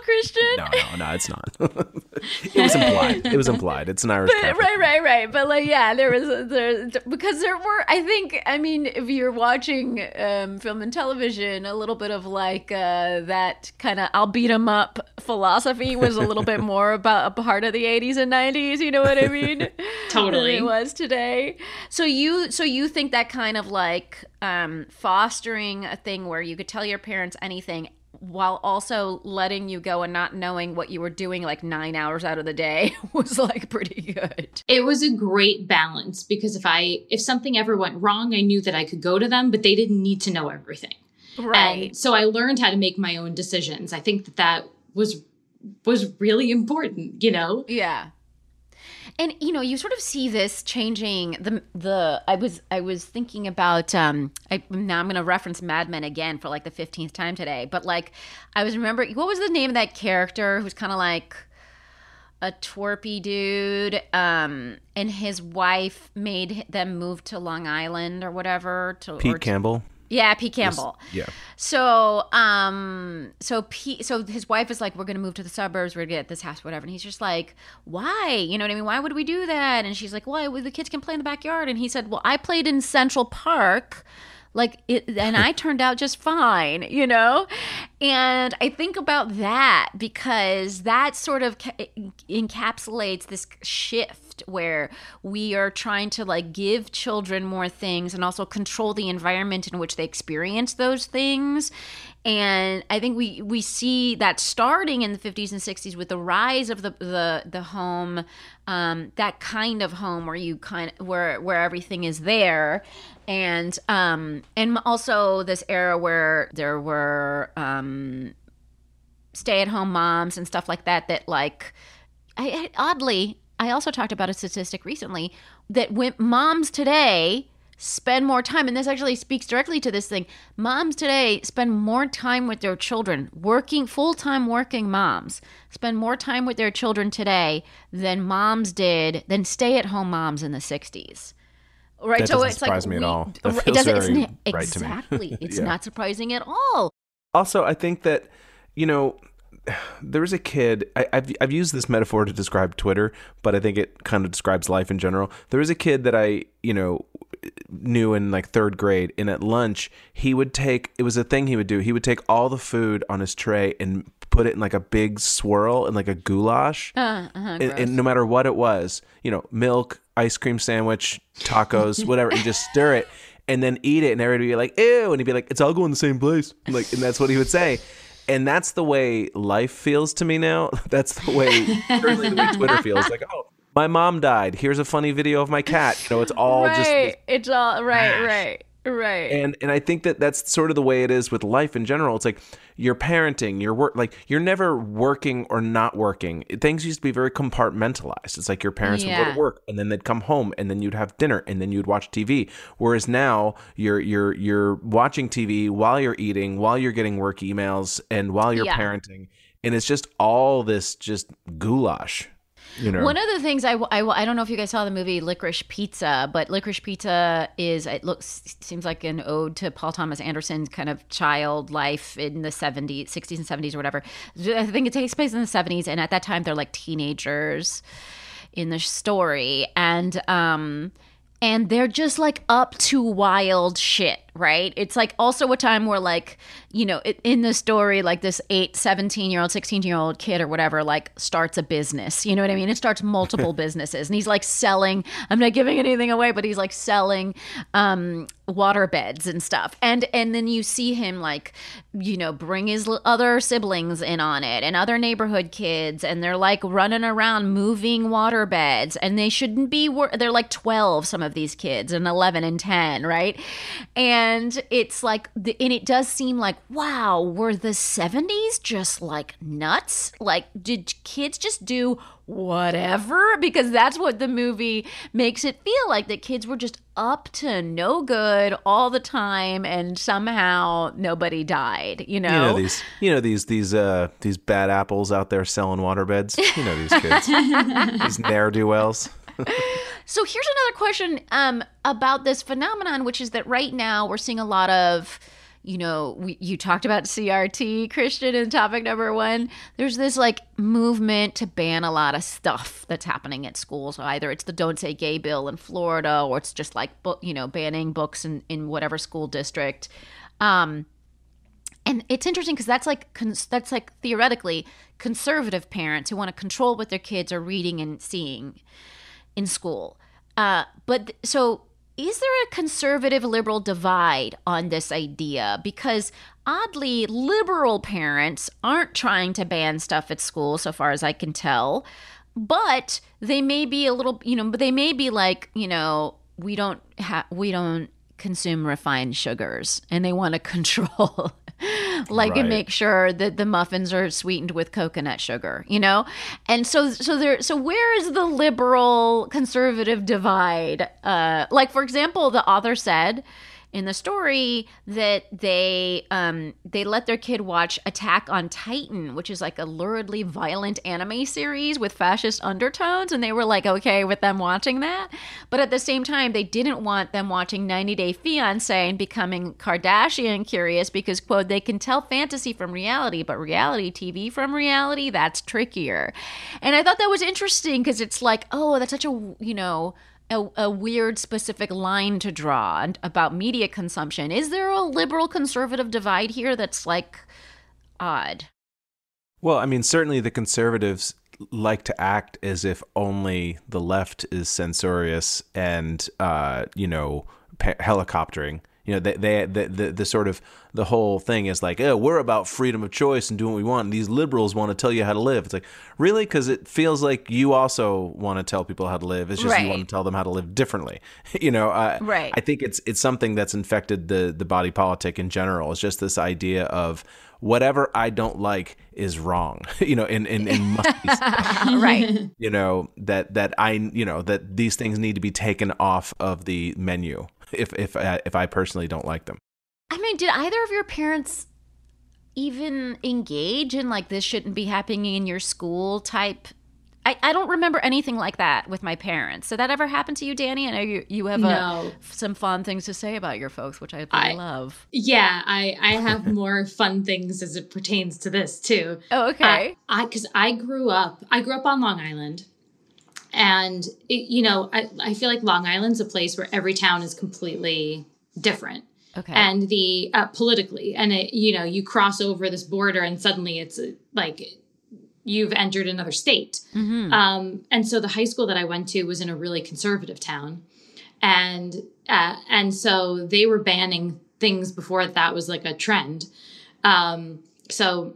No, no, no, it's not. it was implied. It was implied. It's an Irish. But, Catholic. right, right, right. But like, yeah, there was there because there were. I think. I mean, if you're watching um, film and television, a little bit of like uh, that kind of "I'll beat 'em up" philosophy was a little bit <laughs> more about a part of the '80s and '90s. You know what I mean? <laughs> Totally. it was today. So you, so you think that kind of like um, fostering a thing where you could tell your parents anything. While also letting you go and not knowing what you were doing like nine hours out of the day <laughs> was like pretty good. it was a great balance because if I if something ever went wrong, I knew that I could go to them, but they didn't need to know everything. Right. And so I learned how to make my own decisions. I think that that was was really important. You know. Yeah. And you know, you sort of see this changing the the I was I was thinking about um I now I'm going to reference Mad Men again for like the 15th time today, but like I was remembering what was the name of that character who's kind of like a twerpy dude um and his wife made them move to Long Island or whatever to or Pete to- Campbell. Yeah, Pete Campbell. Yeah. So, um, so Pete, so his wife is like, we're gonna move to the suburbs, we're gonna get this house, whatever. And he's just like, why? You know what I mean? Why would we do that? And she's like, well, the kids can play in the backyard. And he said, well, I played in Central Park, like it, and I <laughs> turned out just fine, you know. And I think about that because that sort of ca- encapsulates this shift where we are trying to like give children more things and also control the environment in which they experience those things. And i think we we see that starting in the 50s and 60s with the rise of the the the home um, that kind of home where you kind of where where everything is there. And um and also this era where there were um stay at home moms and stuff like that that like I, I oddly I also talked about a statistic recently that when moms today spend more time and this actually speaks directly to this thing moms today spend more time with their children working full-time working moms spend more time with their children today than moms did than stay-at-home moms in the 60s right That so it's surprise like me at we- all. That it doesn't it's very n- right exactly <laughs> it's Yeah. not surprising at all Also, I think that you know there was a kid. I, I've I've used this metaphor to describe Twitter, but I think it kind of describes life in general. There was a kid that I you know knew in like third grade, and at lunch he would take. It was a thing he would do. He would take all the food on his tray and put it in like a big swirl and like a goulash. uh, uh, and, and no matter what it was, you know, milk, ice cream sandwich, tacos, <laughs> whatever, and just stir it and then eat it, and everybody would be like, "Ew," and he'd be like, "It's all going the same place," like, and that's what he would say. And that's the way life feels to me now. <laughs> That's the way, certainly the way <laughs> Twitter feels. Like, oh, my mom died. Here's a funny video of my cat. You know, it's all just it's all right right right and and I think that that's sort of the way it is with life in general. It's like you're parenting, you're work like you're never working or not working. Things used to be very compartmentalized. It's like your parents would go to work and then they'd come home and then you'd have dinner and then you'd watch TV. Whereas now you're you're you're watching TV while you're eating, while you're getting work emails, and while you're Yeah. parenting, and it's just all this just goulash. You know. One of the things I, I, I don't know if you guys saw the movie Licorice Pizza, but Licorice Pizza is it looks seems like an ode to Paul Thomas Anderson's kind of child life in the 70s, 60s and 70s or whatever. I think it takes place in the 70s and at that time they're like teenagers in the story and um and they're just like up to wild shit right? It's like also a time where like you know in the story like this 8 17 year old 16 year old kid or whatever like starts a business you know what i mean? It starts multiple <laughs> businesses and he's like selling i'm not giving anything away but he's like selling um water beds and stuff and and then you see him like you know bring his other siblings in on it and other neighborhood kids and they're like running around moving water beds and they shouldn't be wor- they're like 12 some of these kids and 11 and 10 right? And it's like the, and it does seem like wow were the 70s just like nuts? Like did kids just do whatever? Because that's what the movie makes it feel like that kids were just up to no good all the time and somehow nobody died you know you know? these you know these these uh these bad apples out there selling waterbeds? You know these kids. <laughs> These ne'er-do-wells <laughs> so here's another question um about this phenomenon which is that right now we're seeing a lot of you know, we, you talked about CRT, Christian, in topic number one. There's this like movement to ban a lot of stuff that's happening at schools. So either it's the Don't Say Gay bill in Florida, or it's just like, you know, banning books in, in whatever school district. Um, and it's interesting because that's like cons- that's like theoretically conservative parents who want to control what their kids are reading and seeing in school. Uh, but so is there a conservative liberal divide on this idea? Because oddly, liberal parents aren't trying to ban stuff at school, so far as I can tell. But they may be a little, you know, but they may be like, you know, we don't have, we don't consume refined sugars and they want to <laughs> control like right. and make sure that the muffins are sweetened with coconut sugar you know and so so there so where is the liberal conservative divide uh like for example the author said in the story that they um, they let their kid watch Attack on Titan, which is like a luridly violent anime series with fascist undertones, and they were like okay with them watching that. But at the same time, they didn't want them watching 90 Day Fiance and becoming Kardashian curious because quote they can tell fantasy from reality, but reality TV from reality that's trickier. And I thought that was interesting because it's like oh that's such a you know a, a, weird specific line to draw about media consumption. Is there a liberal conservative divide here that's like odd? Well, I mean, certainly the conservatives like to act as if only the left is censorious and, uh, you know, helicoptering you know, they, they the, the, the sort of the whole thing is like, oh, we're about freedom of choice and doing what we want. And these liberals want to tell you how to live. It's like, really? Because it feels like you also want to tell people how to live. It's just right. you want to tell them how to live differently. <laughs> you know, uh, right. I think it's it's something that's infected the the body politic in general. It's just this idea of whatever I don't like is wrong. <laughs> you know, in in, in <laughs> right. You know that that I you know that these things need to be taken off of the menu if if uh, if I personally don't like them. I mean, did either of your parents even engage in like this shouldn't be happening in your school type? I, I don't remember anything like that with my parents. Did that ever happen to you, Dani? I know you you have no. a, some fun things to say about your folks, which I really I, love. Yeah, I I <laughs> have more fun things as it pertains to this too. Oh, okay. I because I, I grew up I grew up on Long Island and, it, you know, I, I feel like Long Island's a place where every town is completely different. Okay. And the uh, politically, and it, you know, you cross over this border and suddenly it's uh, like you've entered another state. Mm-hmm. Um, and so the high school that I went to was in a really conservative town. And, uh, and so they were banning things before that was like a trend. Um, so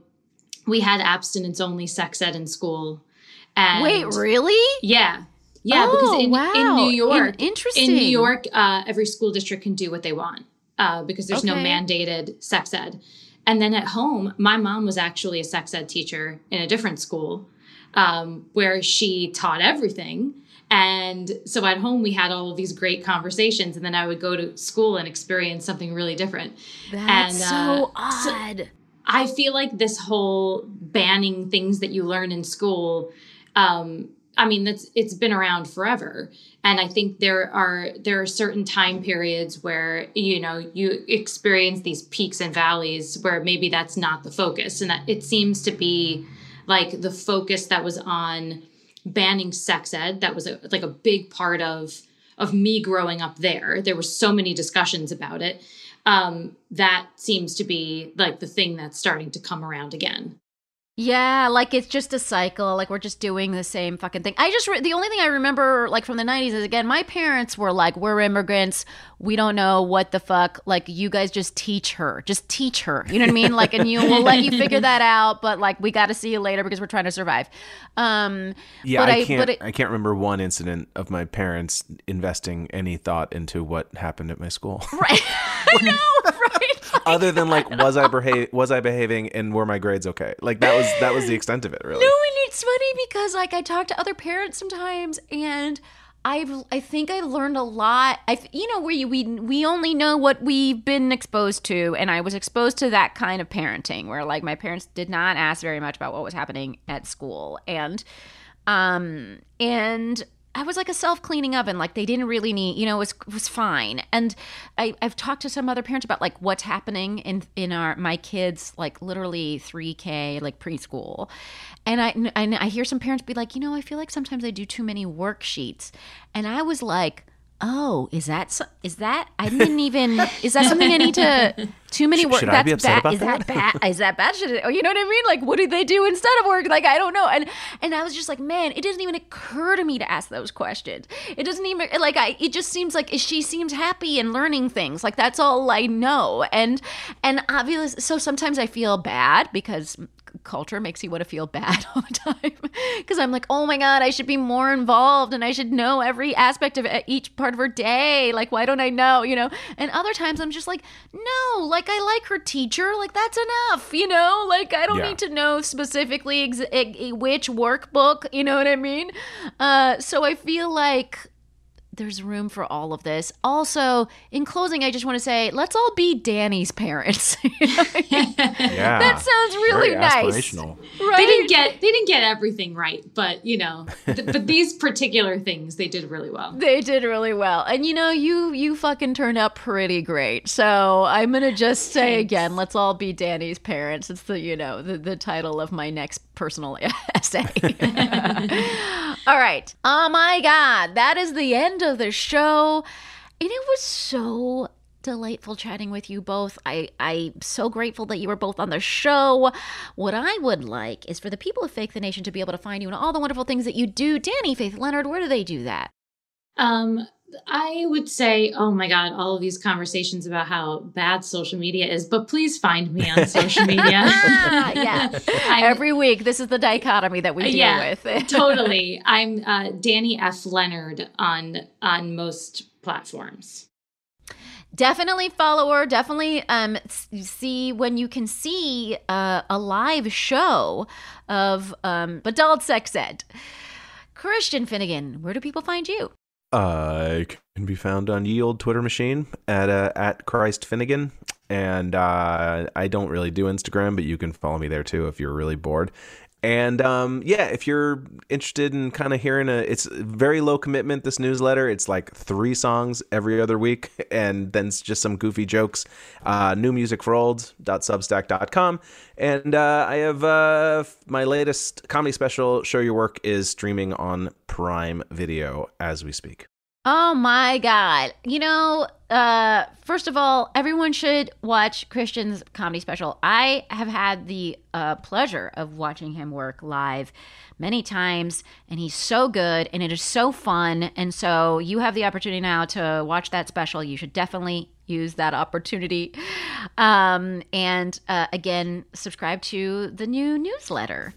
we had abstinence only sex ed in school and Wait, really? Yeah. Yeah, oh, because in, wow. in New York, in, interesting. In New York, uh, every school district can do what they want uh, because there's okay. no mandated sex ed. And then at home, my mom was actually a sex ed teacher in a different school um, where she taught everything. And so at home, we had all of these great conversations, and then I would go to school and experience something really different. That's and, uh, so odd. So I feel like this whole banning things that you learn in school um, I mean, that's it's been around forever. And I think there are there are certain time periods where you know you experience these peaks and valleys where maybe that's not the focus, and that it seems to be like the focus that was on banning sex ed. That was a, like a big part of of me growing up there. There were so many discussions about it. Um, that seems to be like the thing that's starting to come around again. Yeah, like it's just a cycle. Like we're just doing the same fucking thing. I just re- the only thing I remember like from the 90s is again my parents were like we're immigrants. We don't know what the fuck. Like you guys just teach her. Just teach her. You know what I mean? Like and you will let you figure that out, but like we got to see you later because we're trying to survive. Um Yeah, but I can't. it- I can't remember one incident of my parents investing any thought into what happened at my school, right. <laughs> I know, <laughs> right? Other than like, <laughs> was I behave, was I behaving, and were my grades okay? Like that was that was the extent of it, really. No, and it's funny because like I talk to other parents sometimes, and I've I think I learned a lot. I you know we we we only know what we've been exposed to, and I was exposed to that kind of parenting where like my parents did not ask very much about what was happening at school, and um and I was like a self cleaning oven. Like they didn't really need, you know, it was it was fine. And I, I've talked to some other parents about like what's happening in in our my kids like literally three K like preschool, and I and I hear some parents be like, you know, I feel like sometimes I do too many worksheets, and I was like. Oh, is that so- is that I didn't even is that something I need to too many work? should I That's be upset bad. is that, that? bad? Is that bad? Should it, oh, you know what I mean? Like, what did they do instead of work? Like, I don't know. And and I was just like, man, it doesn't even occur to me to ask those questions. It doesn't even like I. It just seems like she seems happy and learning things. Like that's all I know. And and obviously, so sometimes I feel bad because culture makes you want to feel bad <laughs> all the time because I'm like, oh my god, I should be more involved and I should know every aspect of e, each part of her day. Like, why don't I know? You know. And other times I'm just like, no, like I like her teacher. Like that's enough. You know. Like I don't Yeah. need to know specifically ex- e- which workbook. You know what I mean? Uh, so I feel like there's room for all of this. Also, in closing, I just want to say, let's all be Dani's parents. <laughs> You know what I mean? Yeah, That sounds really Very nice. right? They didn't get they didn't get everything right, but you know, th- but these particular things they did really well. They did really well. And you know, you you fucking turned out pretty great. So I'm gonna just say Thanks. again, let's all be Dani's parents. It's the you know, the, the title of my next personal <laughs> essay. <laughs> all right. Oh my god, that is the end of the show. And it was so delightful chatting with you both. I I'm so grateful that you were both on the show. What I would like is for the people of Fake the Nation to be able to find you and all the wonderful things that you do. Dani, Faith Leonard, where do they do that? Um, I would say, oh my God, all of these conversations about how bad social media is, but please find me on social media. Ah, <laughs> yeah. <laughs> I'm- Every week, this is the dichotomy that we deal yeah, with. <laughs> totally. I'm uh, Dani F. Leonard on on most platforms. definitely follow her. Definitely um, see when you can see uh, a live show of um, adult sex ed. Christian Finnegan, where do people find you? I can be found on ye old Twitter machine at uh, at Christ Finnegan, and uh, I don't really do Instagram, but you can follow me there too if you're really bored. And um, yeah, if you're interested in kind of hearing a, it's very low commitment. This newsletter, it's like three songs every other week, <laughs> and then it's just some goofy jokes. Uh, newmusicforolds.substack.com, and uh, I have uh, my latest comedy special, "Show Your Work," is streaming on Prime Video as we speak. Oh my God. You know, uh, first of all, everyone should watch Christian's comedy special. I have had the uh, pleasure of watching him work live many times, and he's so good and it is so fun. And so you have the opportunity now to watch that special. You should definitely use that opportunity. Um, and uh, again, subscribe to the new newsletter.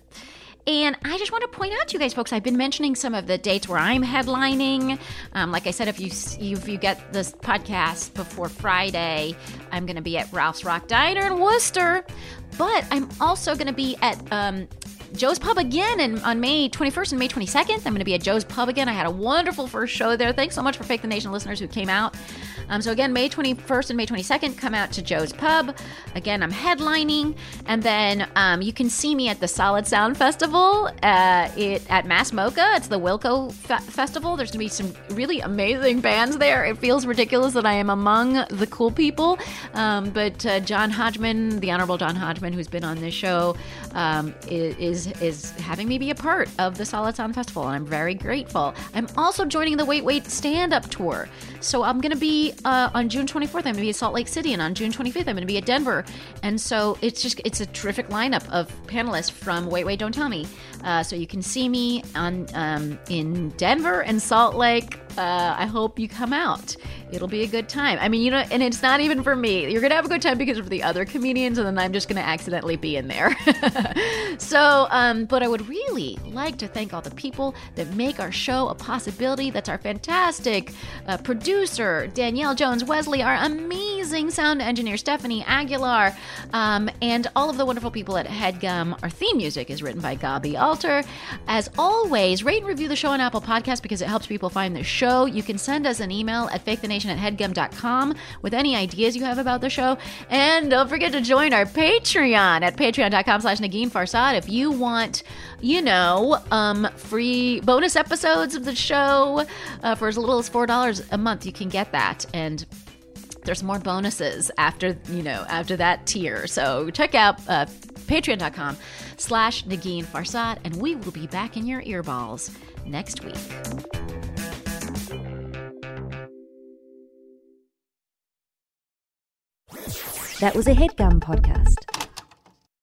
And I just want to point out to you guys, folks, I've been mentioning some of the dates where I'm headlining. Um, like I said, if you if you get this podcast before Friday, I'm going to be at Ralph's Rock Diner in Worcester. But I'm also going to be at um, Joe's Pub again in, on May 21st and May 22nd. I'm going to be at Joe's Pub again. I had a wonderful first show there. Thanks so much for Fake the Nation listeners who came out. Um, so again, May 21st and May 22nd, come out to Joe's Pub. Again, I'm headlining, and then um, you can see me at the Solid Sound Festival uh, it, at Mass MoCA. It's the Wilco Fe- Festival. There's to be some really amazing bands there. It feels ridiculous that I am among the cool people, um, but uh, John Hodgman, the Honorable John Hodgman, who's been on this show, um, is is having me be a part of the Solid Sound Festival, and I'm very grateful. I'm also joining the Wait Wait Stand Up Tour. So I'm going to be uh, on June 24th. I'm going to be at Salt Lake City, and on June 25th, I'm going to be at Denver. And so it's just it's a terrific lineup of panelists from Wait Wait Don't Tell Me. Uh, so you can see me on um, in Denver and Salt Lake. Uh, I hope you come out. It'll be a good time. I mean, you know, and it's not even for me. You're gonna have a good time because of the other comedians, and then I'm just gonna accidentally be in there. <laughs> so, um, but I would really like to thank all the people that make our show a possibility. That's our fantastic uh, producer Danielle Jones Wesley, our amazing sound engineer Stephanie Aguilar, um, and all of the wonderful people at Headgum. Our theme music is written by Gabi As always, rate and review the show on Apple Podcasts because it helps people find the show. You can send us an email at fakethenation at headgum.com with any ideas you have about the show. And don't forget to join our Patreon at patreon.com slash Negin Farsad if you want, you know, um, free bonus episodes of the show uh, for as little as $4 a month. You can get that. And there's more bonuses after you know after that tier so check out uh, patreon.com slash Negin Farsad and we will be back in your earballs next week That was a headgum podcast.